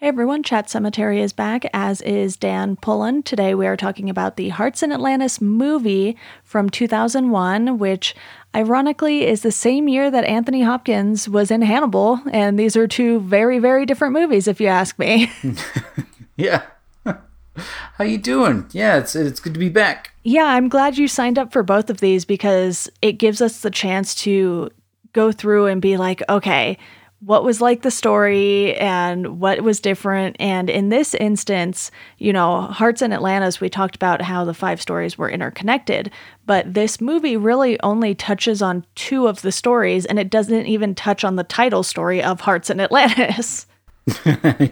Hey everyone, Chat Cemetery is back, as is Dan Pullen. Today we are talking about the Hearts in Atlantis movie from 2001, which ironically is the same year that Anthony Hopkins was in Hannibal, and these are two very, very different movies, if you ask me. yeah. How you doing? Yeah, it's it's good to be back. Yeah, I'm glad you signed up for both of these because it gives us the chance to go through and be like, okay, what was like the story and what was different. And in this instance, you know, Hearts in Atlantis, we talked about how the five stories were interconnected, but this movie really only touches on two of the stories and it doesn't even touch on the title story of Hearts in Atlantis.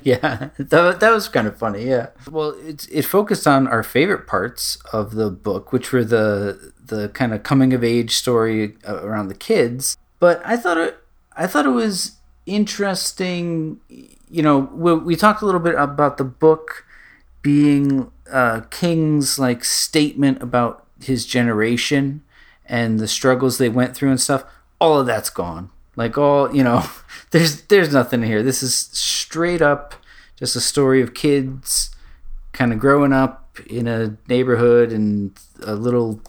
yeah, that, that was kind of funny. Yeah. Well, it, it focused on our favorite parts of the book, which were the the kind of coming of age story uh, around the kids. But I thought it I thought it was interesting. You know, we, we talked a little bit about the book being uh, King's like statement about his generation and the struggles they went through and stuff. All of that's gone. Like all you know, there's there's nothing here. This is straight up just a story of kids kind of growing up in a neighborhood and a little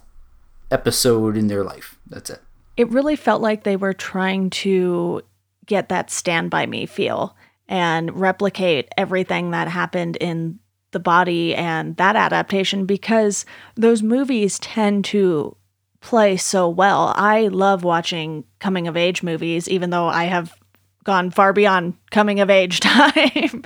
episode in their life. That's it. It really felt like they were trying to get that stand by me feel and replicate everything that happened in the body and that adaptation because those movies tend to play so well. I love watching coming of age movies, even though I have gone far beyond coming of age time.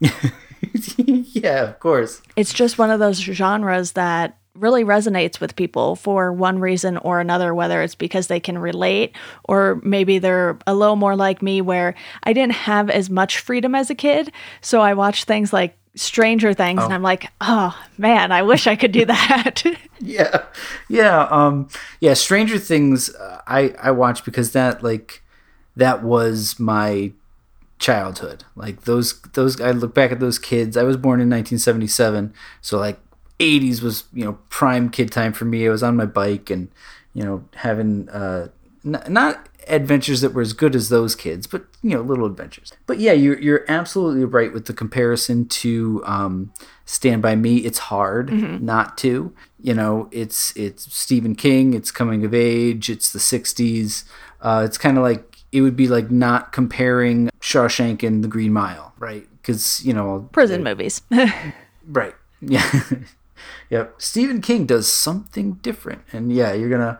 yeah, of course. It's just one of those genres that really resonates with people for one reason or another, whether it's because they can relate or maybe they're a little more like me, where I didn't have as much freedom as a kid. So I watch things like Stranger Things, oh. and I'm like, oh man, I wish I could do that. yeah, yeah, um, yeah. Stranger Things, uh, I I watch because that like that was my childhood. Like those those I look back at those kids. I was born in 1977, so like 80s was you know prime kid time for me. I was on my bike and you know having uh, n- not adventures that were as good as those kids, but you know little adventures. But yeah, you're you're absolutely right with the comparison to um, Stand by Me. It's hard mm-hmm. not to. You know, it's it's Stephen King. It's coming of age. It's the 60s. Uh, it's kind of like it would be like not comparing Shawshank and The Green Mile, right? Because you know prison movies. right. Yeah. Yep. Stephen King does something different. And yeah, you're going to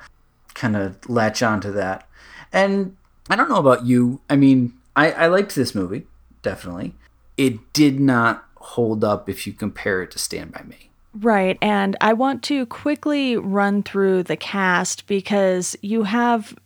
kind of latch onto that. And I don't know about you. I mean, I, I liked this movie, definitely. It did not hold up if you compare it to Stand By Me. Right. And I want to quickly run through the cast because you have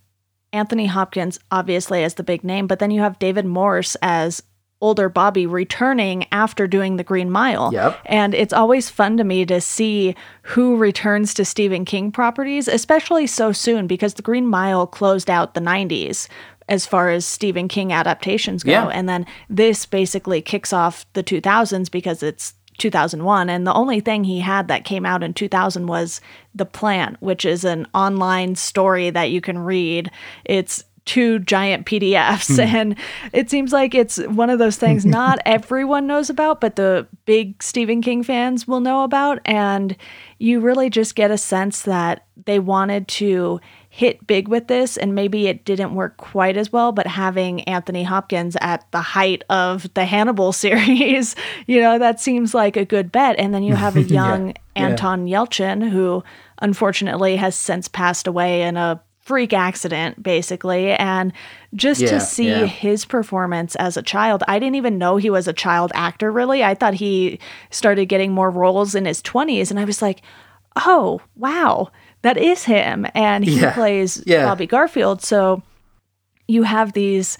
Anthony Hopkins, obviously, as the big name, but then you have David Morse as older Bobby returning after doing the Green Mile. Yep. And it's always fun to me to see who returns to Stephen King properties, especially so soon because the Green Mile closed out the 90s as far as Stephen King adaptations go. Yeah. And then this basically kicks off the 2000s because it's 2001 and the only thing he had that came out in 2000 was The Plant, which is an online story that you can read. It's two giant PDFs. Mm. And it seems like it's one of those things not everyone knows about, but the big Stephen King fans will know about. And you really just get a sense that they wanted to hit big with this and maybe it didn't work quite as well but having Anthony Hopkins at the height of the Hannibal series you know that seems like a good bet and then you have a young yeah. Anton yeah. Yelchin who unfortunately has since passed away in a freak accident basically. And just yeah, to see yeah. his performance as a child i didn't even know he was a child actor really. I thought he started getting more roles in his 20s and i was like oh wow that is him. And he yeah, plays bobby garfield. So you have these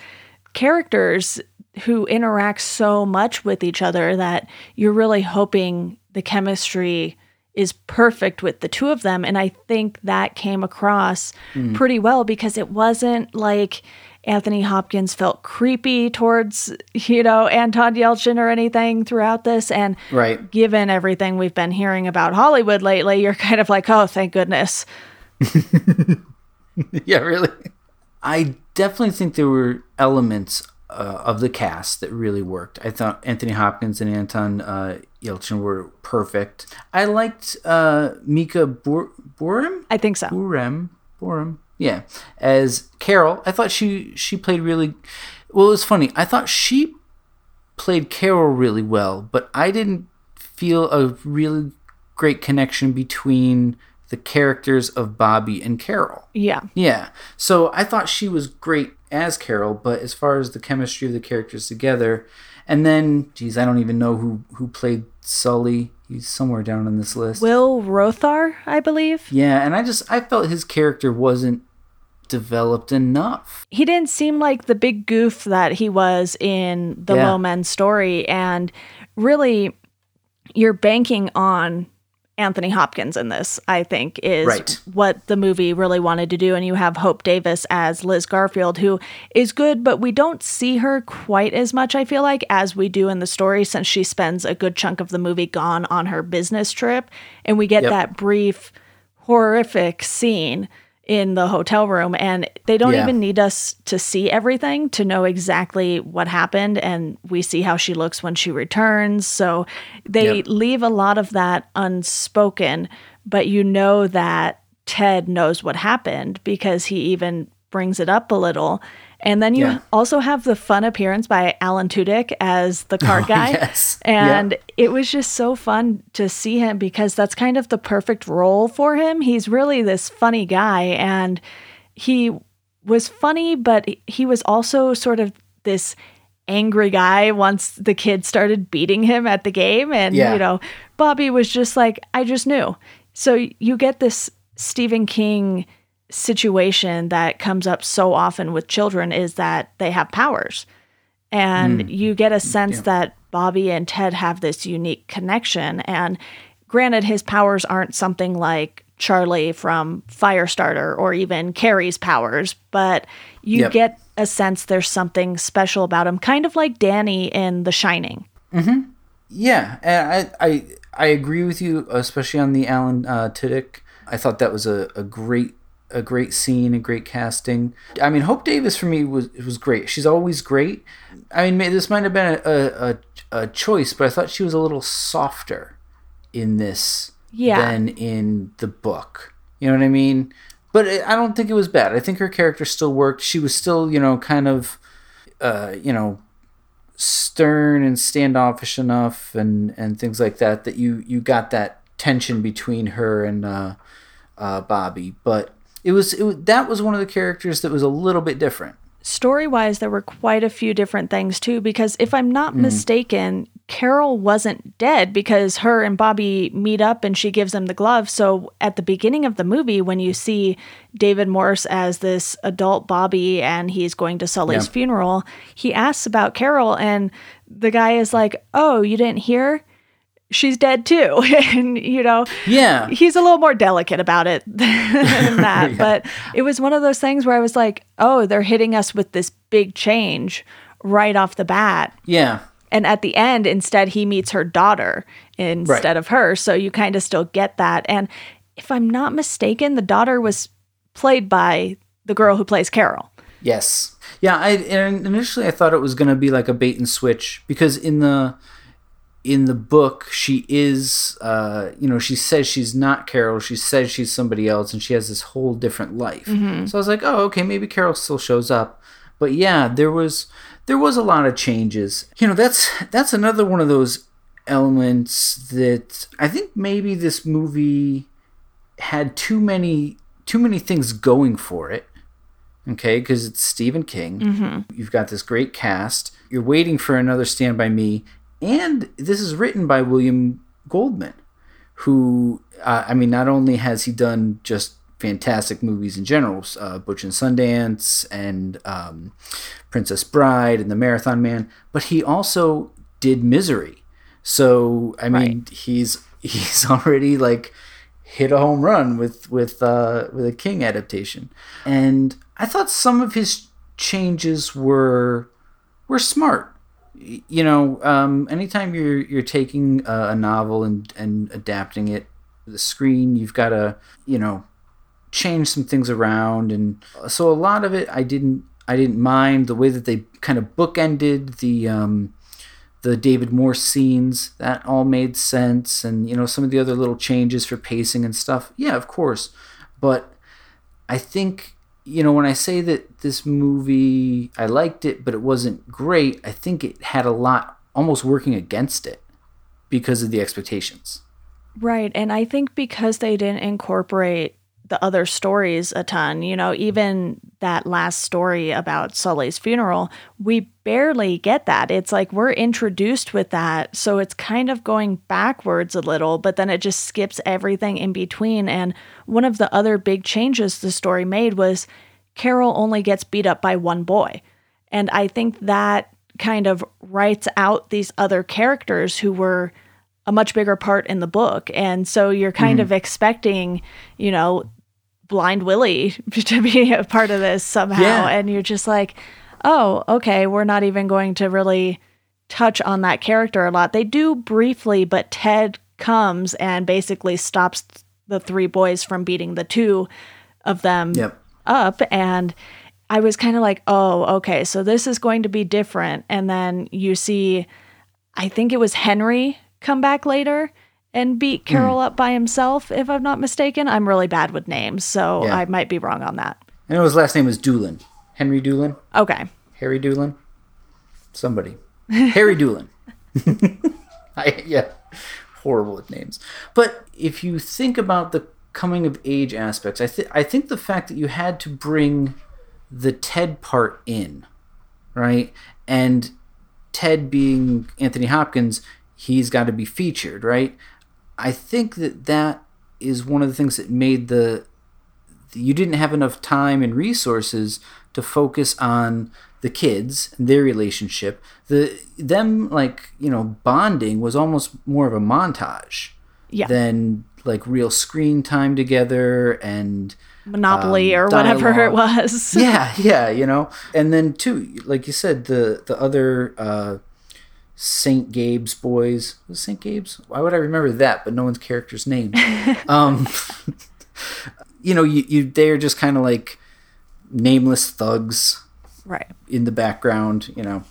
characters who interact so much with each other that you're really hoping the chemistry is perfect with the two of them. And I think that came across mm. pretty well because it wasn't like Anthony Hopkins felt creepy towards, you know, Anton Yelchin or anything throughout this. And right. given everything we've been hearing about Hollywood lately, you're kind of like, oh, thank goodness. yeah, really. I definitely think there were elements uh, of the cast that really worked. I thought Anthony Hopkins and Anton uh, Yelchin were perfect. I liked uh, Mika Bur- Boorem. I think so. Boorem, Boorem, yeah, as Carol. I thought she she played really. Well, it was funny. I thought she played Carol really well, but I didn't feel a really great connection between the characters of Bobby and Carol. Yeah. Yeah. So I thought she was great as Carol, but as far as the chemistry of the characters together, and then, geez, I don't even know who who played Sully. He's somewhere down on this list. Will Rothhaar, I believe. Yeah, and I just I felt his character wasn't developed enough. He didn't seem like the big goof that he was in the Yeah. Low Men story, and really, you're banking on Anthony Hopkins in this. I think is Right. what the movie really wanted to do, and you have Hope Davis as Liz Garfield, who is good, but we don't see her quite as much. I feel like as we do in the story, since she spends a good chunk of the movie gone on her business trip, and we get Yep. that brief horrific scene in the hotel room and they don't Yeah. even need us to see everything to know exactly what happened and we see how she looks when she returns so they Yep. leave a lot of that unspoken but you know that Ted knows what happened because he even brings it up a little and then you Yeah. also have the fun appearance by Alan Tudyk as the card oh, guy Oh, yes. and Yep. it was just so fun to see him because that's kind of the perfect role for him. He's really this funny guy and he was funny, but he was also sort of this angry guy once the kids started beating him at the game. And, Yeah. you know, Bobby was just like, I just knew. So you get this Stephen King situation that comes up so often with children is that they have powers and you get a sense that Bobby and Ted have this unique connection. And granted, his powers aren't something like Charlie from Firestarter or even Carrie's powers, but you Yep. get a sense there's something special about him, kind of like Danny in The Shining. Yeah, and I I I agree with you, especially on the Alan uh, Tudyk. I thought that was a, a great a great scene, a great casting. I mean, Hope Davis for me was was great. She's always great. I mean, this might have been a, a, a, choice, but I thought she was a little softer in this Yeah. than in the book. You know what I mean? But it, I don't think it was bad. I think her character still worked. She was still, you know, kind of, uh, you know, stern and standoffish enough and and things like that that you you got that tension between her and uh, uh, Bobby. But it was it that was one of the characters that was a little bit different. Story wise, there were quite a few different things too, because if I'm not mm. mistaken, Carol wasn't dead because her and Bobby meet up and she gives him the glove. So at the beginning of the movie, when you see David Morse as this adult Bobby and he's going to Sully's Yeah. funeral, he asks about Carol, and the guy is like, Oh, you didn't hear? She's dead too. and, you know, Yeah, he's a little more delicate about it than that. But it was one of those things where I was like, oh, they're hitting us with this big change right off the bat. yeah, And at the end, instead, he meets her daughter instead Right. of her. So you kind of still get that. And if I'm not mistaken, the daughter was played by the girl who plays Carol. Yes. Yeah, I and initially I thought it was going to be like a bait and switch because in the in the book she is uh you know she says she's not Carol, she says she's somebody else and she has this whole different life. So I was like, "Oh, okay, maybe Carol still shows up." But yeah, there was there was a lot of changes. You know, that's that's another one of those elements that I think maybe this movie had too many too many things going for it okay because it's stephen king you've got this great cast you're waiting for another stand by me and this is written by william goldman who uh, i mean not only has he done just fantastic movies in general uh, butch and sundance and um, princess bride and the marathon man but he also did misery. So i mean he's he's already like hit a home run with with uh, with a King adaptation, and I thought some of his changes were were smart. You know, um, anytime you're you're taking a, a novel and and adapting it to the screen, you've got to you know change some things around, and so a lot of it I didn't I didn't mind the way that they kind of bookended the um, the David Moore scenes. That all made sense, and you know some of the other little changes for pacing and stuff. Yeah, of course, but I think you know when I say that this movie I liked it, but it wasn't great. I think it had a lot almost working against it because of the expectations. Right. And I think because they didn't incorporate the other stories a ton, you know, even that last story about Sully's funeral, we barely get that. It's like we're introduced with that. So it's kind of going backwards a little, but then it just skips everything in between. And one of the other big changes the story made was Carol only gets beat up by one boy. And I think that kind of writes out these other characters who were a much bigger part in the book. And so you're kind mm. of expecting, you know, Blind Willie to be a part of this somehow. Yeah. And you're just like, oh, okay, we're not even going to really touch on that character a lot. They do briefly, but Ted comes and basically stops the three boys from beating the two of them yep. up. And I was kind of like, oh, okay, so this is going to be different. And then you see, I think it was Henry come back later and beat hmm. Carol mm. up by himself, if I'm not mistaken. I'm really bad with names, so yeah. I might be wrong on that. I know his last name was Doolin. Henry Doolin. Okay. Harry Doolin. Somebody. Harry Doolin. I, yeah. Horrible with names. But if you think about the coming of age aspects, I, th- I think the fact that you had to bring the Ted part in, right? And Ted being Anthony Hopkins, he's got to be featured, right? I think that that is one of the things that made the you didn't have enough time and resources to focus on the kids and their relationship. The them like you know bonding was almost more of a montage yeah. than like real screen time together and Monopoly um, or dialogue. whatever it was. yeah, yeah, you know. And then too, like you said, the the other uh, St. Gabe's boys. Was St. Gabe's? Why would I remember that, but no one's character's name? um, you know, you, you they're just kind of like nameless thugs, right? In the background, you know.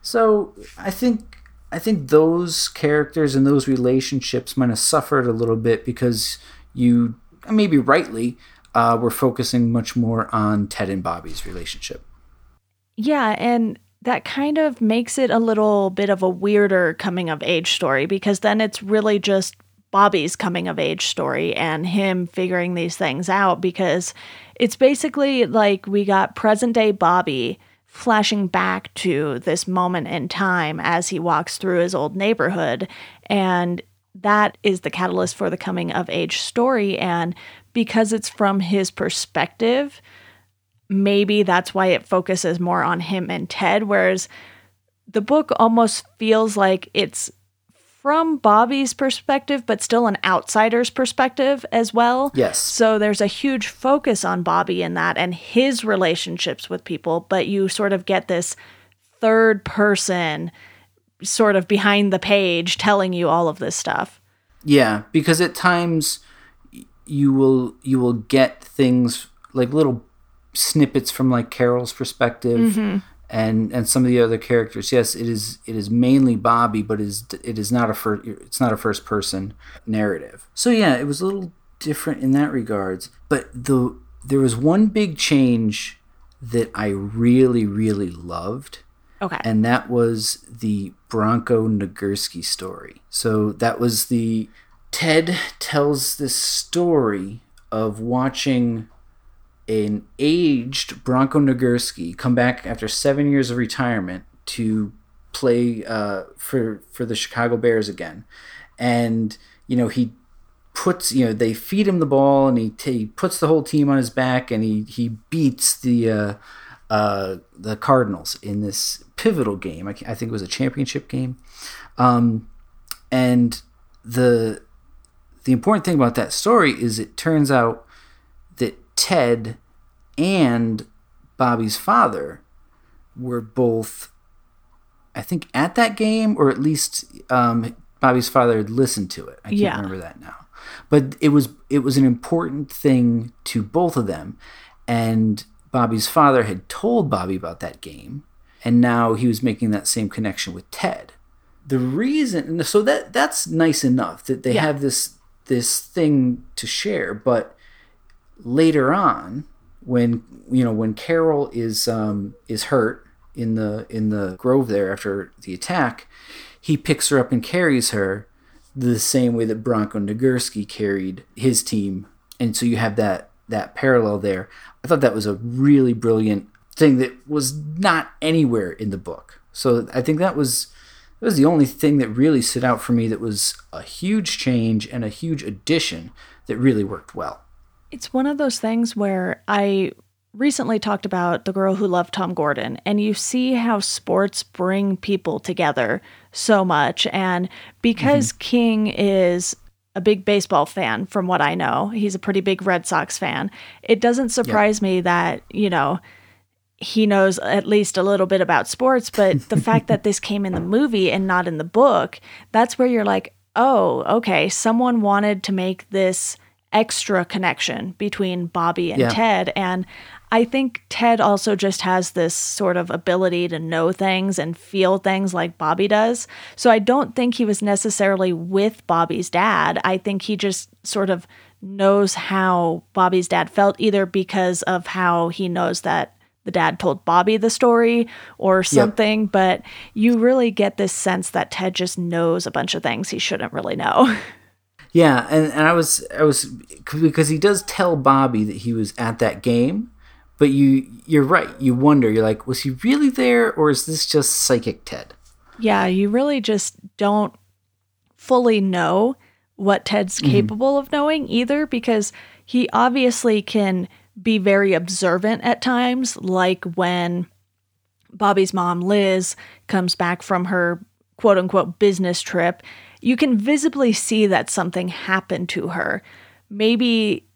So I think I think those characters and those relationships might have suffered a little bit because you maybe rightly uh, were focusing much more on Ted and Bobby's relationship. Yeah, and that kind of makes it a little bit of a weirder coming of age story because then it's really just Bobby's coming of age story and him figuring these things out because it's basically like we got present day Bobby flashing back to this moment in time as he walks through his old neighborhood. And that is the catalyst for the coming of age story. And because it's from his perspective maybe that's why it focuses more on him and Ted, whereas the book almost feels like it's from Bobby's perspective, but still an outsider's perspective as well. Yes. So there's a huge focus on Bobby in that and his relationships with people, but you sort of get this third person sort of behind the page telling you all of this stuff. Yeah, because at times you will you will get things like little snippets from like Carol's perspective mm-hmm. and and some of the other characters. Yes, it is it is mainly Bobby, but it is it is not a first it's not a first person narrative. So yeah, it was a little different in that regards. But the there was one big change that I really really loved. Okay. And that was the Bronco Nagurski story. So that was the Ted tells this story of watching an aged Bronco Nagurski come back after seven years of retirement to play uh, for for the Chicago Bears again, and you know he puts you know they feed him the ball and he, t- he puts the whole team on his back and he he beats the uh, uh, the Cardinals in this pivotal game. I, I think it was a championship game, um, and the the important thing about that story is it turns out Ted and Bobby's father were both, I think, at that game, or at least um, Bobby's father had listened to it. I can't yeah. remember that now, but it was it was an important thing to both of them, and Bobby's father had told Bobby about that game, and now he was making that same connection with Ted. The reason, so that that's nice enough that they Yeah. have this this thing to share, but later on, when you know when Carol is um, is hurt in the in the grove there after the attack, he picks her up and carries her the same way that Bronco Nagurski carried his team, and so you have that that parallel there. I thought that was a really brilliant thing that was not anywhere in the book. So I think that was that was the only thing that really stood out for me that was a huge change and a huge addition that really worked well. It's one of those things where I recently talked about The Girl Who Loved Tom Gordon, and you see how sports bring people together so much. And because mm-hmm. King is a big baseball fan, from what I know, he's a pretty big Red Sox fan, it doesn't surprise me that, you know, he knows at least a little bit about sports, but the fact that this came in the movie and not in the book, that's where you're like, oh, okay, someone wanted to make this extra connection between Bobby and Yeah. Ted. And I think Ted also just has this sort of ability to know things and feel things like Bobby does. So I don't think he was necessarily with Bobby's dad. I think he just sort of knows how Bobby's dad felt, either because of how he knows that the dad told Bobby the story or something. But you really get this sense that Ted just knows a bunch of things he shouldn't really know. Yeah, and, and I was I was because he does tell Bobby that he was at that game, but you you're right. You wonder. You're like, was he really there, or is this just psychic Ted? yeah, you really just don't fully know what Ted's mm-hmm. capable of knowing either because he obviously can be very observant at times, like when Bobby's mom, Liz, comes back from her quote unquote business trip. You can visibly see that something happened to her. Maybe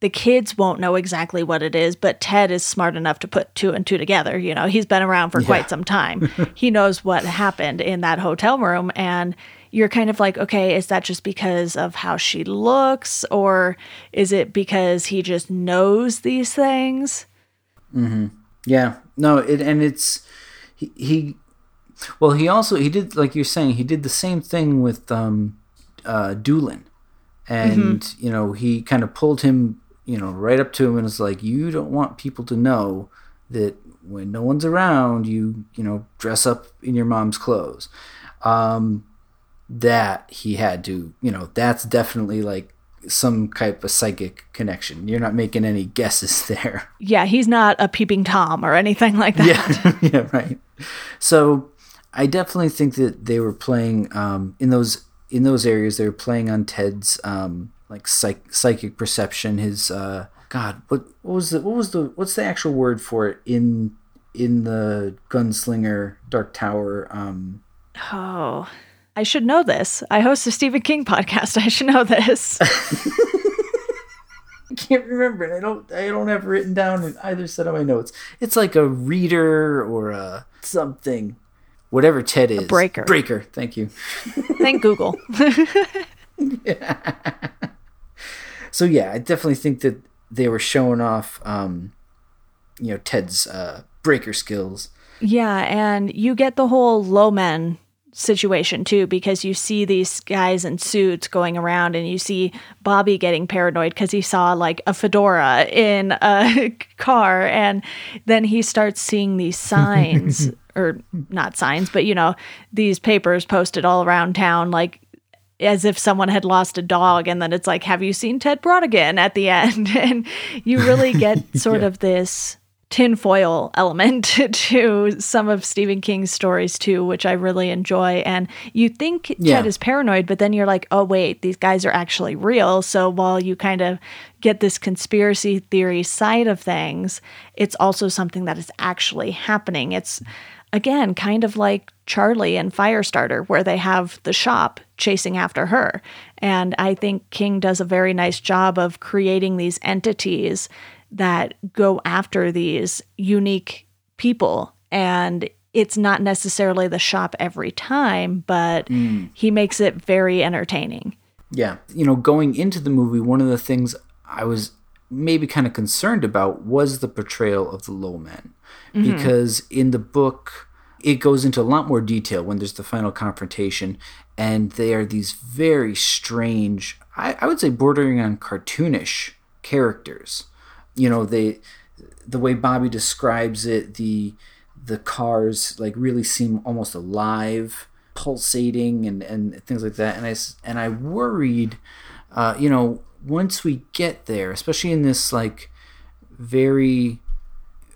the kids won't know exactly what it is, but Ted is smart enough to put two and two together. You know, he's been around for quite some time. he knows what happened in that hotel room. And you're kind of like, okay, is that just because of how she looks? Or is it because he just knows these things? Mm-hmm. Yeah, no, it and it's he, he well he also he did like you're saying he did the same thing with um uh Doolin. And you know, he kind of pulled him, you know, right up to him and was like, "You don't want people to know that when no one's around, you, you know, dress up in your mom's clothes." Um that he had to, you know, that's definitely like some type of psychic connection. You're not making any guesses there. Yeah, he's not a peeping Tom or anything like that. yeah, yeah, right. So I definitely think that they were playing um, in those in those areas. They were playing on Ted's um, like psych- psychic perception. His uh, God, what what was the what was the what's the actual word for it in in the Gunslinger Dark Tower? Um, Oh, I should know this. I host a Stephen King podcast. I should know this. I can't remember it. I don't I don't have it written down in either set of my notes. It's like a reader or a something. Whatever Ted is. breaker. Breaker, thank you. Thank Google. So yeah, I definitely think that they were showing off um you know Ted's uh breaker skills. yeah, and you get the whole low men situation too because you see these guys in suits going around and you see Bobby getting paranoid because he saw like a fedora in a car and then he starts seeing these signs or not signs but you know these papers posted all around town like as if someone had lost a dog. And then it's like have you seen ted brautigan at the end. And you really get sort of this tinfoil element to some of stephen king's stories too which i really enjoy. And you think Yeah. ted is paranoid but then you're like oh wait these guys are actually real. So while you kind of get this conspiracy theory side of things it's also something that is actually happening. It's again kind of like charlie and firestarter where they have the shop chasing after her and i think king does a very nice job of creating these entities that go after these unique people and it's not necessarily the shop every time but mm. he makes it very entertaining Yeah. You know, going into the movie, one of the things I was maybe kind of concerned about was the portrayal of the low men. Because in the book, it goes into a lot more detail when there's the final confrontation, and they are these very strange, I, I would say bordering on cartoonish characters. You know, they the way Bobby describes it, the the cars like really seem almost alive, pulsating and, and things like that. And I and I worried, uh, you know, once we get there, especially in this like very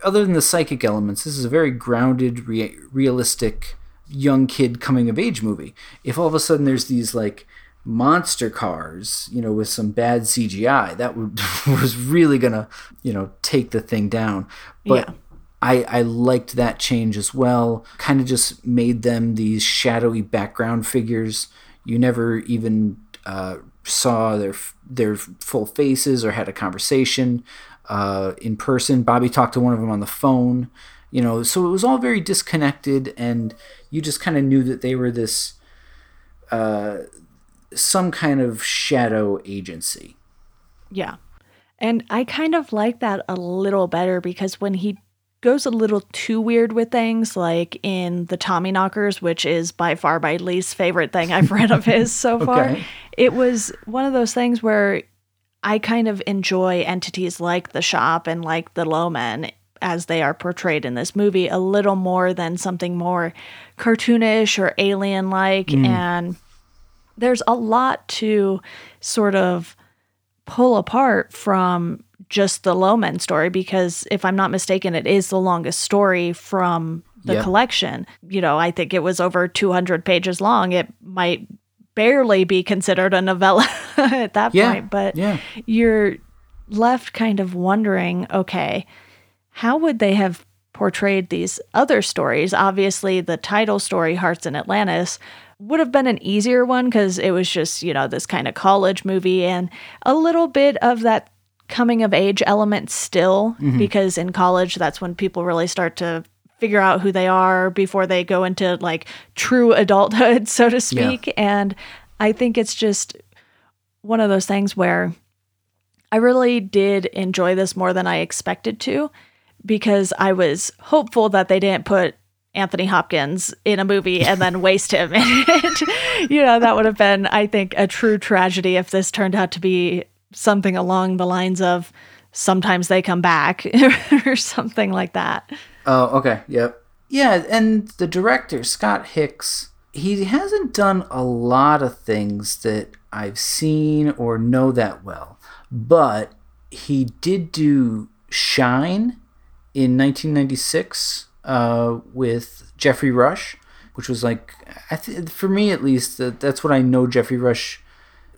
other than the psychic elements, this is a very grounded, rea- realistic young kid coming of age movie. If all of a sudden there's these like monster cars, you know, with some bad CGI, that would was really gonna, you know, take the thing down. But Yeah. I, I liked that change as well. Kind of just made them these shadowy background figures. You never even uh, saw their their full faces or had a conversation uh, in person. Bobby talked to one of them on the phone. You know, so it was all very disconnected, and you just kind of knew that they were this uh, some kind of shadow agency. Yeah. And I kind of like that a little better because when he goes a little too weird with things, like in the Tommyknockers, which is by far my least favorite thing I've read of his so far, it was one of those things where I kind of enjoy entities like the shop and like the low men as they are portrayed in this movie a little more than something more cartoonish or alien like. Mm. And there's a lot to sort of pull apart from just the Low Men story because if I'm not mistaken, it is the longest story from the Yep. collection. You know, I think it was over 200 pages long. It might barely be considered a novella at that Yeah, point, but yeah. you're left kind of wondering okay, how would they have portrayed these other stories? Obviously, the title story, Hearts in Atlantis, would have been an easier one because it was just, you know, this kind of college movie and a little bit of that coming of age element still, mm-hmm. because in college, that's when people really start to figure out who they are before they go into like true adulthood, so to speak. And I think it's just one of those things where I really did enjoy this more than I expected to because I was hopeful that they didn't put Anthony Hopkins in a movie and then waste him in it. you know, that would have been, I think, a true tragedy if this turned out to be something along the lines of sometimes they come back or something like that. Oh, okay. Yep. Yeah, and the director, Scott Hicks, he hasn't done a lot of things that I've seen or know that well. But he did do Shine in 1996 uh, with Geoffrey Rush, which was like, th- for me at least, that that's what I know Geoffrey Rush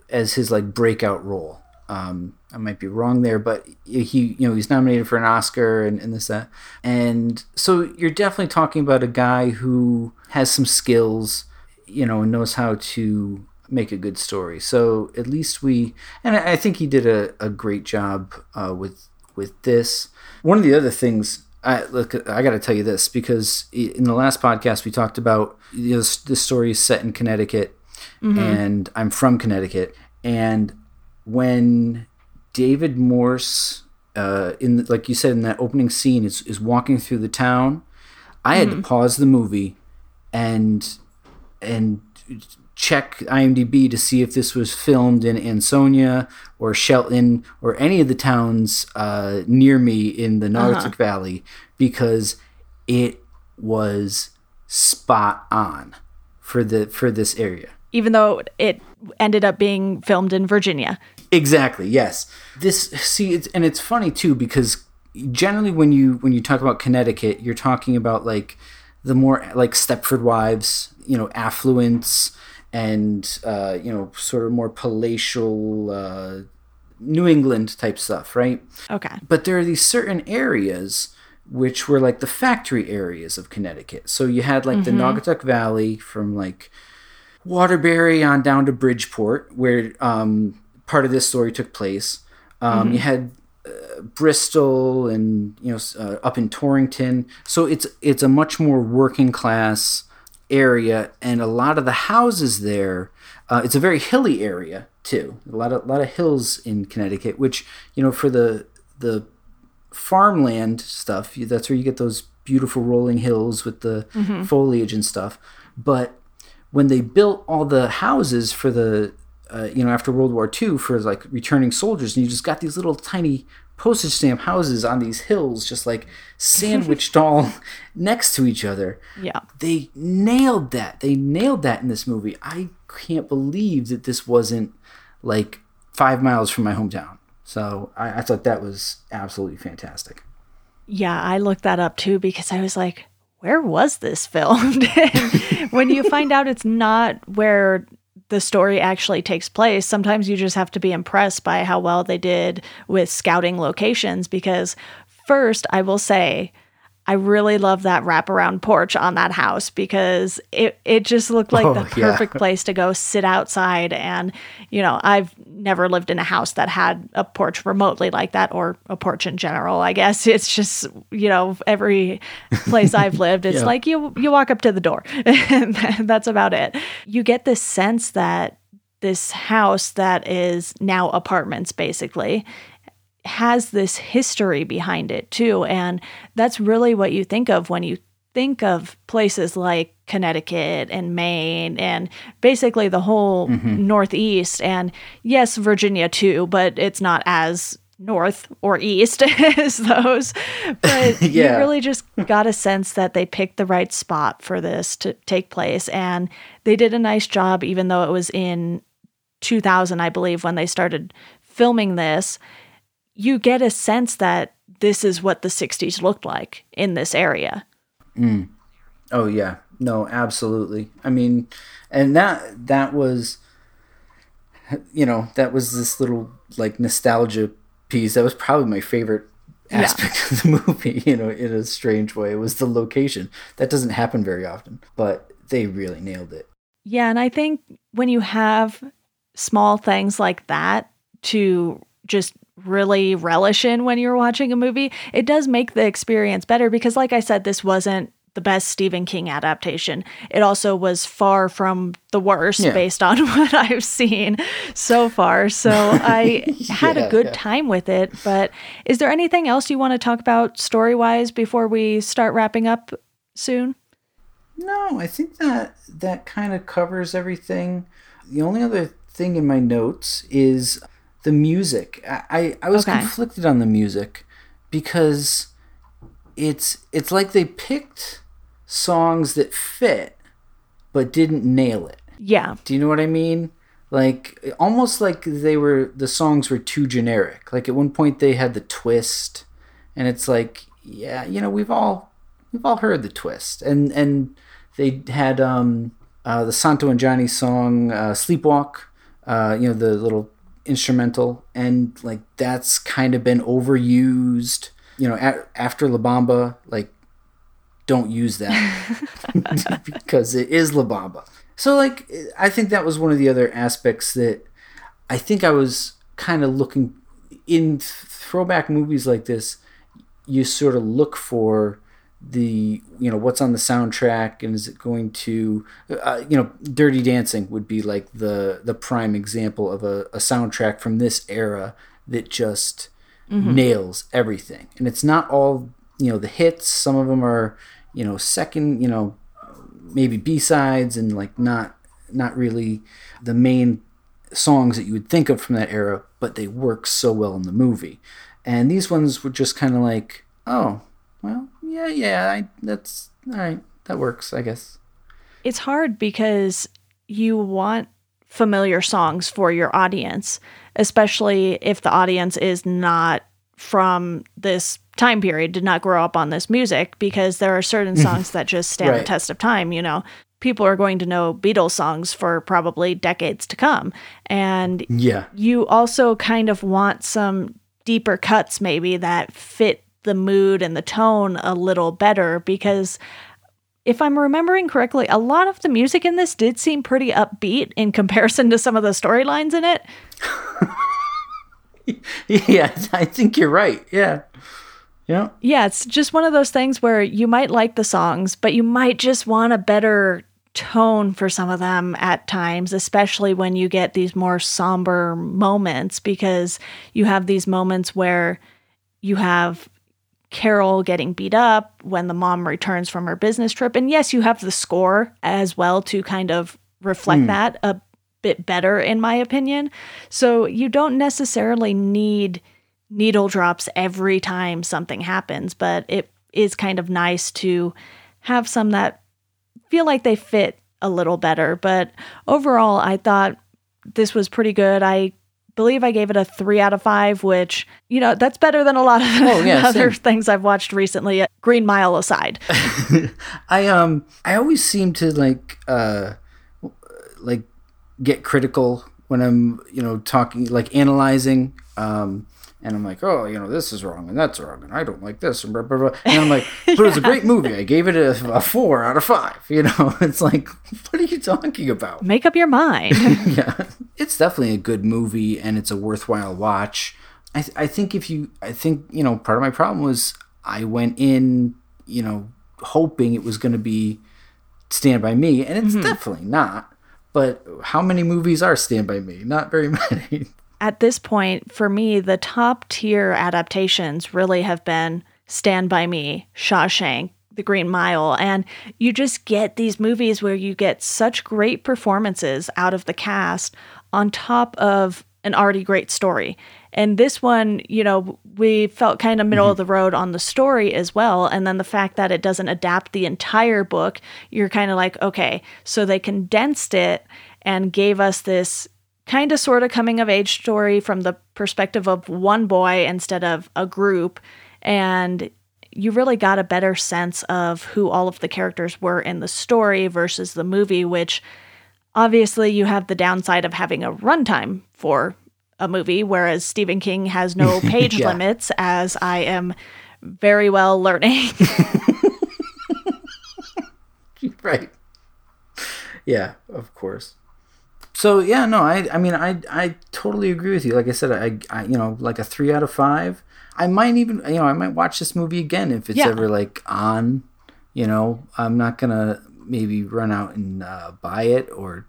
as his like breakout role. Um, I might be wrong there, but he, you know, he's nominated for an Oscar and, and this that, and so you're definitely talking about a guy who has some skills, you know, and knows how to make a good story. So at least we, and I think he did a, a great job uh, with with this. One of the other things I look, I got to tell you this because in the last podcast we talked about you know, this, this story is set in Connecticut, and I'm from Connecticut, and when David Morse, uh, in the, like you said in that opening scene, is is walking through the town, I had to pause the movie, and and check IMDb to see if this was filmed in Ansonia or Shelton or any of the towns uh, near me in the Naugatuck Valley because it was spot on for the for this area. Even though it ended up being filmed in Virginia. Exactly. Yes. This see, it's, and it's funny too because generally when you when you talk about Connecticut, you're talking about like the more like Stepford Wives, you know, affluence and uh, you know, sort of more palatial uh, New England type stuff, right? Okay. But there are these certain areas which were like the factory areas of Connecticut. So you had like the Naugatuck Valley from like Waterbury on down to Bridgeport, where um, part of this story took place. Um, You had uh, Bristol and you know uh, up in Torrington. So it's it's a much more working class area, and a lot of the houses there. Uh, it's a very hilly area, too. A lot of a lot of hills in Connecticut, which you know for the the farmland stuff, that's where you get those beautiful rolling hills with the mm-hmm. foliage and stuff. But when they built all the houses for the uh, you know after World War II for like returning soldiers, and you just got these little tiny postage stamp houses on these hills, just like sandwiched all next to each other. Yeah, they nailed that. They nailed that in this movie. I can't believe that this wasn't like five miles from my hometown. So I, I thought that was absolutely fantastic. Yeah, I looked that up too because I was like, where was this filmed? when you find out it's not where the story actually takes place, sometimes you just have to be impressed by how well they did with scouting locations. Because, first, I will say, I really love that wraparound porch on that house because it, it just looked like oh, the perfect yeah. place to go sit outside. And, you know, I've never lived in a house that had a porch remotely like that or a porch in general. I guess it's just, you know, every place I've lived, it's yeah. like you, you walk up to the door and that's about it. You get this sense that this house that is now apartments basically has this history behind it too. And that's really what you think of when you think of places like Connecticut and Maine and basically the whole mm-hmm. Northeast. And yes, Virginia too, but it's not as north or east as those. But yeah. you really just got a sense that they picked the right spot for this to take place. And they did a nice job, even though it was in 2000, I believe, when they started filming this you get a sense that this is what the 60s looked like in this area. Mm. Oh yeah. No, absolutely. I mean, and that that was you know, that was this little like nostalgia piece. That was probably my favorite aspect yeah. of the movie, you know, in a strange way. It was the location. That doesn't happen very often, but they really nailed it. Yeah, and I think when you have small things like that to just really relish in when you're watching a movie, it does make the experience better because, like I said, this wasn't the best Stephen King adaptation. It also was far from the worst yeah. based on what I've seen so far. So I had a good yeah. time with it. But is there anything else you want to talk about story wise before we start wrapping up soon? No, I think that that kind of covers everything. The only other thing in my notes is the music. I, I, was okay. conflicted on the music because it's it's like they picked songs that fit but didn't nail it. Yeah. Do you know what I mean? Like almost like they were the songs were too generic. Like at one point they had the twist and it's like yeah, you know, we've all we've all heard the twist. And and they had um uh, the Santo and Johnny song uh, Sleepwalk, uh, you know, the little instrumental and like that's kind of been overused. You know at, after la bamba like don't use that because it is la bamba. So like i think that was one of the other aspects that i think i was kind of looking in throwback movies like this you sort of look for the you know what's on the soundtrack and is it going to uh, you know dirty dancing would be like the the prime example of a, a soundtrack from this era that just mm-hmm. nails everything. And it's not all you know the hits. Some of them are you know second you know maybe b-sides and like not not really the main songs that you would think of from that era but they work so well in the movie. And these ones were just kind of like oh well yeah, yeah, I, that's all right. That works, I guess. It's hard because you want familiar songs for your audience, especially if the audience is not from this time period, did not grow up on this music, because there are certain songs that just stand right. the test of time, you know. People are going to know Beatles songs for probably decades to come. And yeah. you also kind of want some deeper cuts maybe that fit the mood and the tone a little better because if I'm remembering correctly, a lot of the music in this did seem pretty upbeat in comparison to some of the storylines in it. yeah, I think you're right. Yeah. Yeah. Yeah, it's just one of those things where you might like the songs, but you might just want a better tone for some of them at times, especially when you get these more somber moments, because you have these moments where you have Carol getting beat up when the mom returns from her business trip. And yes, you have the score as well to kind of reflect mm. that a bit better, in my opinion. So you don't necessarily need needle drops every time something happens, but it is kind of nice to have some that feel like they fit a little better. But overall, I thought this was pretty good. I believe I gave it a three out of five, which, you know, that's better than a lot of oh, yeah, other same. things I've watched recently, Green Mile aside. I um I always seem to like uh like get critical when I'm, you know, talking like analyzing um and I'm like, oh, you know, this is wrong and that's wrong, and I don't like this, and blah, blah, blah. And I'm like, but it was a great movie. I gave it a, a, four out of five. You know, it's like, what are you talking about? Make up your mind. yeah, it's definitely a good movie, and it's a worthwhile watch. I, th- I think if you, I think you know, part of my problem was I went in, you know, hoping it was going to be Stand by Me, and it's mm-hmm. definitely not. But how many movies are Stand by Me? Not very many at this point, for me, the top tier adaptations really have been Stand By Me, Shawshank, The Green Mile. And you just get these movies where you get such great performances out of the cast on top of an already great story. And this one, you know, we felt kind of middle mm-hmm. of the road on the story as well. And then the fact that it doesn't adapt the entire book, you're kind of like, okay, so they condensed it and gave us this kind of sort of coming of age story from the perspective of one boy instead of a group. And you really got a better sense of who all of the characters were in the story versus the movie, which obviously you have the downside of having a runtime for a movie, whereas Stephen King has no page yeah. limits, as I am very well learning. right. Yeah, of course so yeah, no, I I mean I I totally agree with you. Like I said, I, I you know like a three out of five. I might even you know I might watch this movie again if it's yeah. ever like on. You know, I'm not gonna maybe run out and uh, buy it or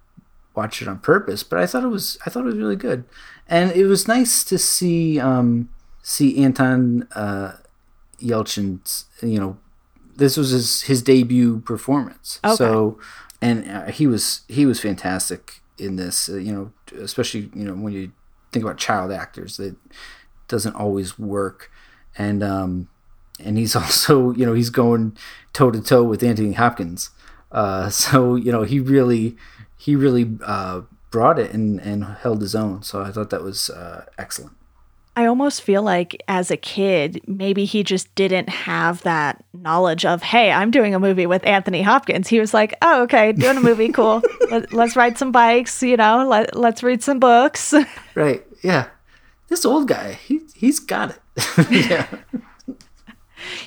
watch it on purpose, but I thought it was I thought it was really good, and it was nice to see um, see Anton uh, Yelchin's you know this was his his debut performance. Okay. So and uh, he was he was fantastic in this. Uh, you know, especially you know when you think about child actors, that doesn't always work. And um, and he's also you know he's going toe to toe with Anthony Hopkins. Uh, so you know he really he really uh, brought it and and held his own. So I thought that was uh, excellent. I almost feel like as a kid, maybe he just didn't have that knowledge of, hey, I'm doing a movie with Anthony Hopkins. He was like, oh, okay, doing a movie, cool. Let, us ride some bikes, you know, let, let's read some books. Right. Yeah. This old guy, he, he's got it. yeah.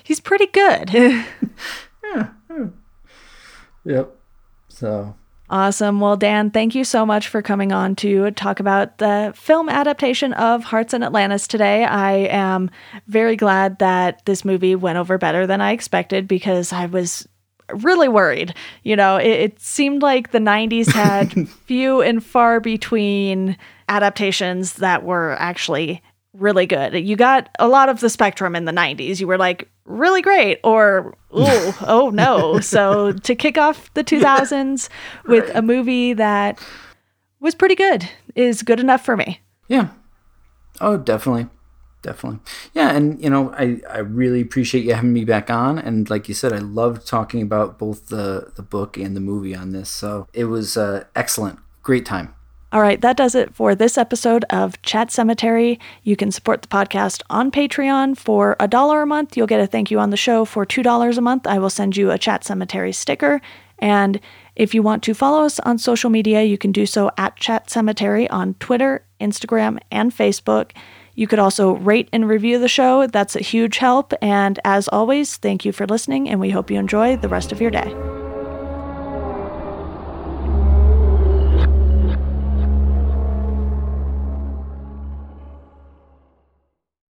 He's pretty good. yeah. Hmm. Yep. So Awesome. Well, Dan, thank you so much for coming on to talk about the film adaptation of Hearts in Atlantis today. I am very glad that this movie went over better than I expected because I was really worried. You know, it, it seemed like the 90s had few and far between adaptations that were actually really good. You got a lot of the spectrum in the 90s. You were like, really great or oh oh no. So to kick off the 2000s with right. a movie that was pretty good is good enough for me. Yeah. Oh definitely. Definitely. Yeah and you know i i really appreciate you having me back on. And like you said i loved talking about both the the book and the movie on this. So it was uh excellent. Great time all right, that does it for this episode of Chat Cemetery. You can support the podcast on Patreon for a dollar a month. You'll get a thank you on the show for $2 a month. I will send you a Chat Cemetery sticker. And if you want to follow us on social media, you can do so at Chat Cemetery on Twitter, Instagram, and Facebook. You could also rate and review the show. That's a huge help. And as always, thank you for listening, and we hope you enjoy the rest of your day.